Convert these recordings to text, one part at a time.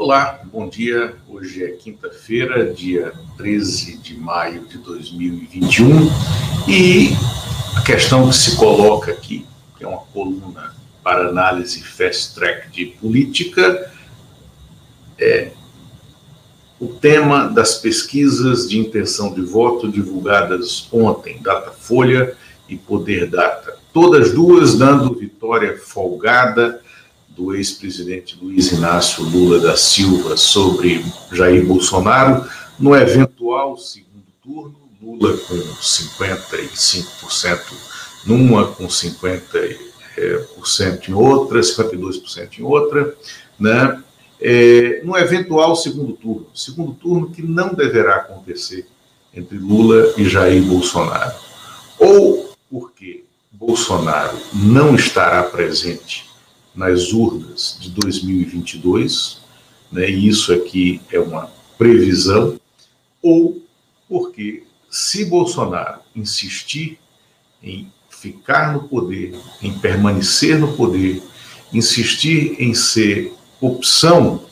Olá, bom dia. Hoje é quinta-feira, dia 13 de maio de 2021, e a questão que se coloca aqui, que é uma coluna para análise fast track de política, é o tema das pesquisas de intenção de voto divulgadas ontem, Datafolha e Poder Data. Todas duas dando vitória folgada do ex-presidente Luiz Inácio Lula da Silva sobre Jair Bolsonaro no eventual segundo turno, Lula com 55% numa, com 50% em outra, 52% em outra, né? É, no eventual segundo turno, segundo turno que não deverá acontecer entre Lula e Jair Bolsonaro. Ou porque Bolsonaro não estará presente nas urnas de 2022, né, e isso aqui é uma previsão, ou porque, se Bolsonaro insistir em ficar no poder, em permanecer no poder, insistir em ser opção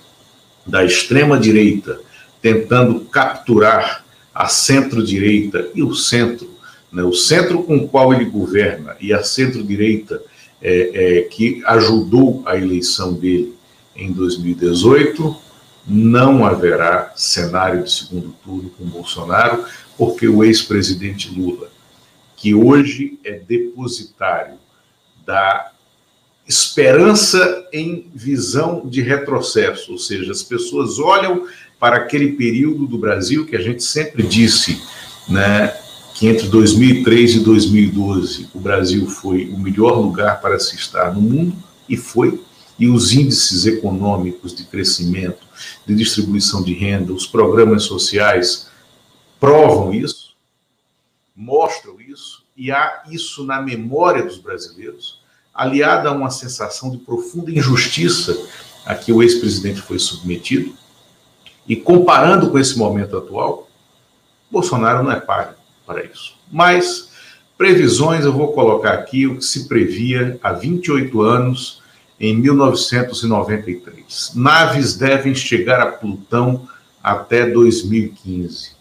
da extrema-direita, tentando capturar a centro-direita e o centro, né, o centro com o qual ele governa e a centro-direita é, é, que ajudou a eleição dele em 2018, não haverá cenário de segundo turno com Bolsonaro, porque o ex-presidente Lula, que hoje é depositário da esperança em visão de retrocesso, ou seja, as pessoas olham para aquele período do Brasil que a gente sempre disse, né, que entre 2003 e 2012 o Brasil foi o melhor lugar para se estar no mundo, e foi, e os índices econômicos de crescimento, de distribuição de renda, os programas sociais provam isso, mostram isso, e há isso na memória dos brasileiros, aliada a uma sensação de profunda injustiça a que o ex-presidente foi submetido, e comparando com esse momento atual, Bolsonaro não é pai para isso. Mas previsões eu vou colocar aqui o que se previa há 28 anos, em 1993. Naves devem chegar a Plutão até 2015.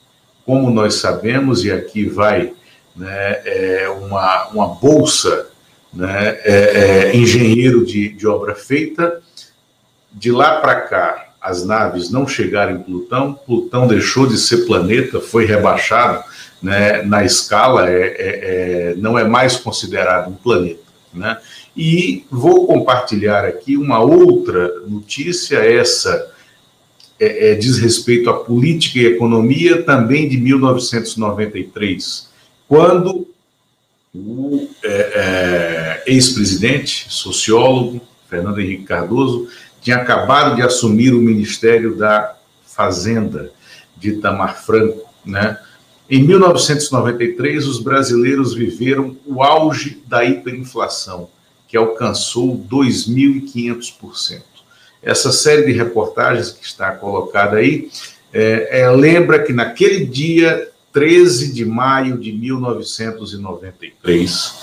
Como nós sabemos, e aqui vai né, é uma, uma bolsa né, é, é, engenheiro de, de obra feita, de lá para cá as naves não chegaram em Plutão, Plutão deixou de ser planeta, foi rebaixado né, na escala, é, é, é, não é mais considerado um planeta. Né? E vou compartilhar aqui uma outra notícia, essa é, é, diz respeito à política e economia, também de 1993, quando o é, ex-presidente, sociólogo, Fernando Henrique Cardoso, tinha acabado de assumir o Ministério da Fazenda de Itamar Franco, né? Em 1993, os brasileiros viveram o auge da hiperinflação, que alcançou 2.500%. Essa série de reportagens que está colocada aí é, é, lembra que naquele dia, 13 de maio de 1993,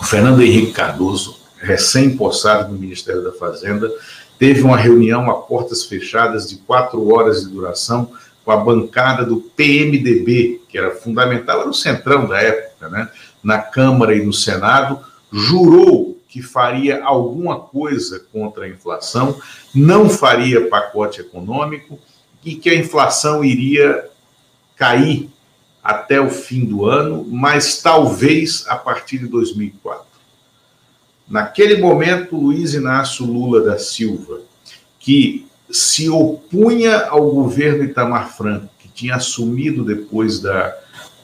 o Fernando Henrique Cardoso, recém-possado no Ministério da Fazenda, teve uma reunião a portas fechadas de quatro horas de duração com a bancada do PMDB, que era fundamental, era o centrão da época, né? na Câmara e no Senado, jurou que faria alguma coisa contra a inflação, não faria pacote econômico e que a inflação iria cair até o fim do ano, mas talvez a partir de 2004. Naquele momento, Luiz Inácio Lula da Silva, que se opunha ao governo Itamar Franco, que tinha assumido depois da,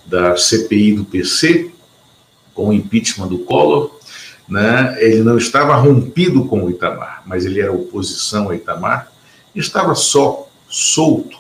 da CPI do PC, com o impeachment do Collor, né? ele não estava rompido com o Itamar, mas ele era oposição ao Itamar, estava só, solto.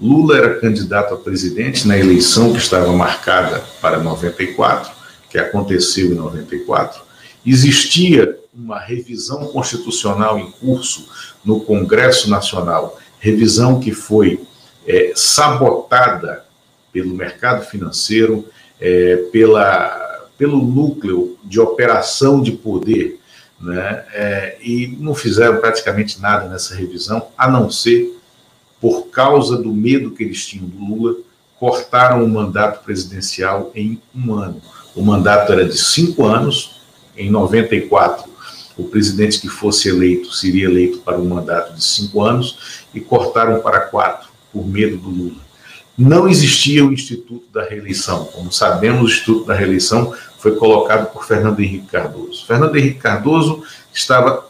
Lula era candidato a presidente na eleição que estava marcada para 94, que aconteceu em 94. Existia uma revisão constitucional em curso no Congresso Nacional, revisão que foi é, sabotada pelo mercado financeiro, é, pela, pelo núcleo de operação de poder né? É, e não fizeram praticamente nada nessa revisão, a não ser por causa do medo que eles tinham do Lula, cortaram o mandato presidencial em um ano. O mandato era de cinco anos, em 94, o presidente que fosse eleito seria eleito para um mandato de cinco anos, e cortaram para quatro, por medo do Lula. Não existia o Instituto da Reeleição. Como sabemos, o Instituto da Reeleição foi colocado por Fernando Henrique Cardoso. Fernando Henrique Cardoso estava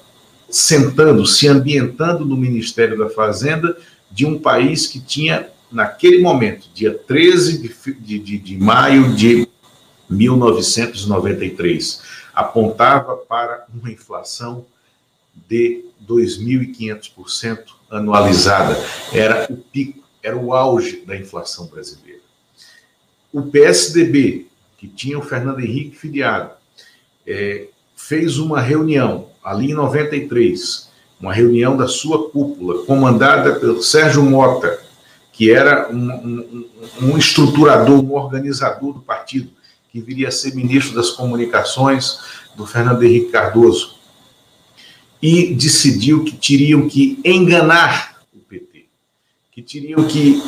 sentando, se ambientando no Ministério da Fazenda de um país que tinha, naquele momento, dia 13 de, de, de maio de 1993, apontava para uma inflação de 2.500% anualizada. Era o pico, era o auge da inflação brasileira. O PSDB, que tinha o Fernando Henrique filiado, é, fez uma reunião ali em 93, uma reunião da sua cúpula, comandada pelo Sérgio Mota, que era um, um, um estruturador, um organizador do partido, que viria a ser ministro das Comunicações do Fernando Henrique Cardoso, e decidiu que teriam que enganar o PT, que teriam que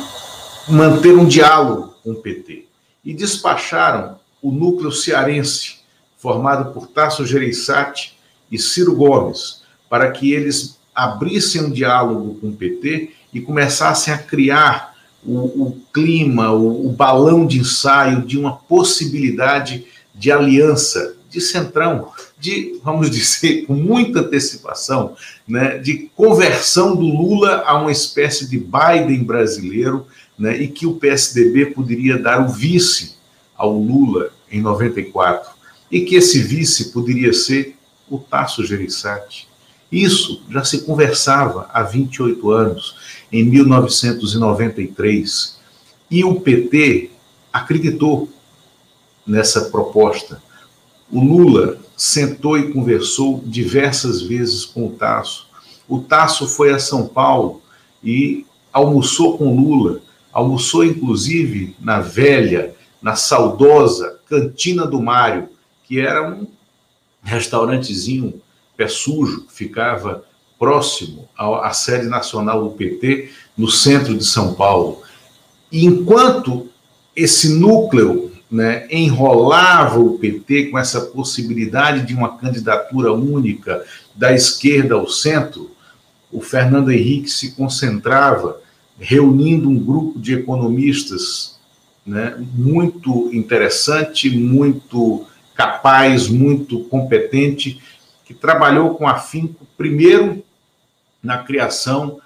manter um diálogo com o PT, e despacharam o núcleo cearense, formado por Tasso Gereissati e Ciro Gomes, para que eles abrissem um diálogo com o PT e começassem a criar o, o clima, o, o balão de ensaio de uma possibilidade de aliança de centrão, de, vamos dizer, com muita antecipação, né, de conversão do Lula a uma espécie de Biden brasileiro, né, e que o PSDB poderia dar o vice ao Lula em 94, e que esse vice poderia ser o Tasso Gereissati. Isso já se conversava há 28 anos, em 1993, e o PT acreditou nessa proposta. O Lula sentou e conversou diversas vezes com o Tasso. O Tasso foi a São Paulo e almoçou com Lula, almoçou inclusive na velha na saudosa Cantina do Mário, que era um restaurantezinho pé sujo, que ficava próximo à sede nacional do PT, no centro de São Paulo. E enquanto esse núcleo né, enrolava o PT com essa possibilidade de uma candidatura única da esquerda ao centro, o Fernando Henrique se concentrava reunindo um grupo de economistas né, muito interessante, muito capaz, muito competente, que trabalhou com afinco, primeiro, na criação,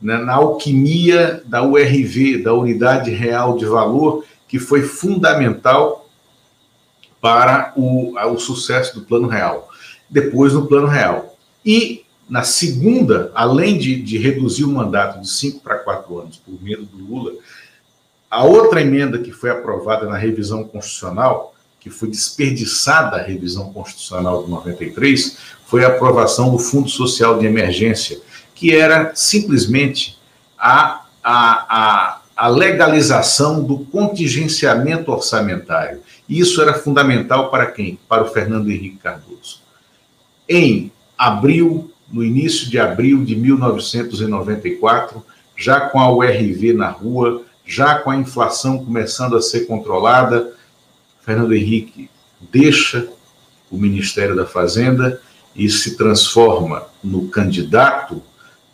né, na alquimia da URV, da Unidade Real de Valor, que foi fundamental para o, o sucesso do Plano Real. Depois, no Plano Real. E, na segunda, além de, de reduzir o mandato de cinco para quatro anos por medo do Lula, a outra emenda que foi aprovada na revisão constitucional, que foi desperdiçada a revisão constitucional de 93, foi a aprovação do Fundo Social de Emergência, que era simplesmente a, a, a, a legalização do contingenciamento orçamentário. E isso era fundamental para quem? Para o Fernando Henrique Cardoso. Em abril, no início de abril de 1994, já com a URV na rua, já com a inflação começando a ser controlada, Fernando Henrique deixa o Ministério da Fazenda e se transforma no candidato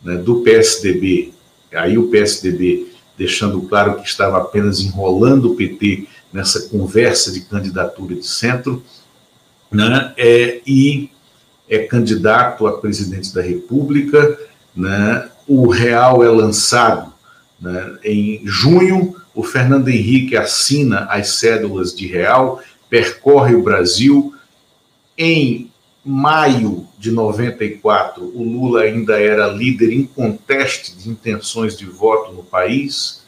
né, do PSDB. Aí o PSDB deixando claro que estava apenas enrolando o PT nessa conversa de candidatura de centro, né, é, e é candidato a presidente da República. Né, o Real é lançado né? Em junho, o Fernando Henrique assina as cédulas de real, percorre o Brasil. Em maio de 94, o Lula ainda era líder inconteste de intenções de voto no país.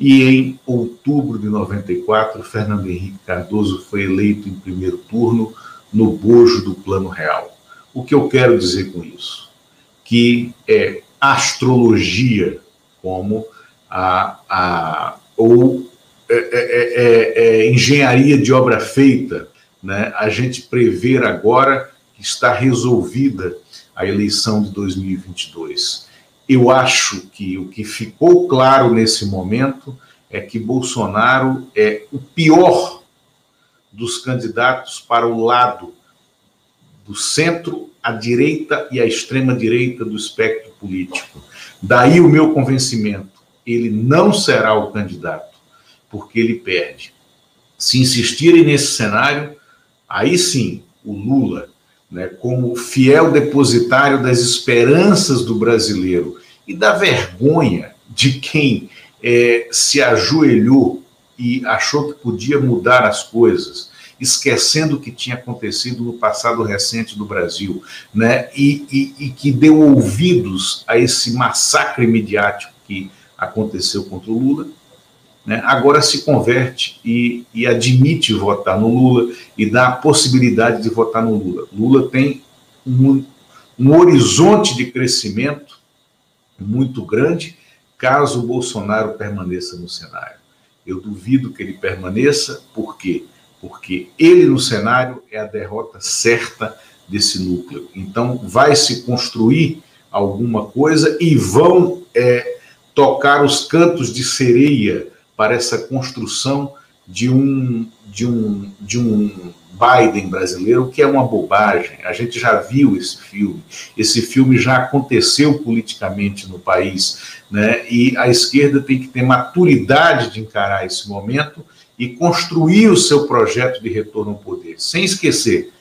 E em outubro de 94, Fernando Henrique Cardoso foi eleito em primeiro turno no bojo do Plano Real. O que eu quero dizer com isso? Que é astrologia como a, a, ou é é, é, é, é, engenharia de obra feita, né? a gente prever agora está resolvida a eleição de 2022. Eu acho que o que ficou claro nesse momento é que Bolsonaro é o pior dos candidatos para o lado do centro, à direita e à extrema direita do espectro político. Daí o meu convencimento, ele não será o candidato, porque ele perde. Se insistirem nesse cenário, aí sim, o Lula, né, como fiel depositário das esperanças do brasileiro e da vergonha de quem é, se ajoelhou e achou que podia mudar as coisas, esquecendo o que tinha acontecido no passado recente do Brasil, né? E, e, e, que deu ouvidos a esse massacre midiático que aconteceu contra o Lula, né? agora se converte e, e admite votar no Lula e dá a possibilidade de votar no Lula. Lula tem um, um horizonte de crescimento muito grande caso o Bolsonaro permaneça no cenário. Eu duvido que ele permaneça, por quê? Porque ele no cenário é a derrota certa desse núcleo. Então, vai se construir alguma coisa e vão é, tocar os cantos de sereia para essa construção de um, de um, de um Biden brasileiro, que é uma bobagem. A gente já viu esse filme, esse filme já aconteceu politicamente no país, né? E a esquerda tem que ter maturidade de encarar esse momento e construir o seu projeto de retorno ao poder, sem esquecer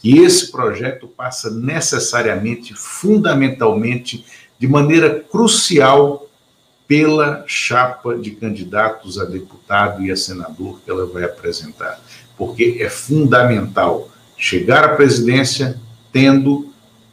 que esse projeto passa necessariamente, fundamentalmente, de maneira crucial pela chapa de candidatos a deputado e a senador que ela vai apresentar porque é fundamental chegar à presidência tendo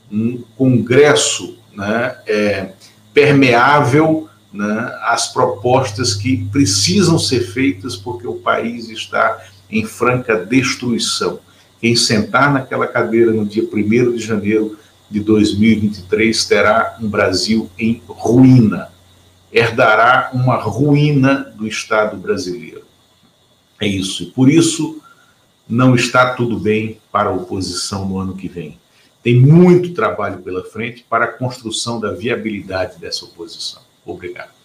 um congresso né, é, permeável né, às propostas que precisam ser feitas, porque o país está em franca destruição. Quem sentar naquela cadeira no dia 1 de janeiro de 2023 terá um Brasil em ruína, herdará uma ruína do Estado brasileiro. É isso. E por isso não está tudo bem para a oposição no ano que vem. Tem muito trabalho pela frente para a construção da viabilidade dessa oposição. Obrigado.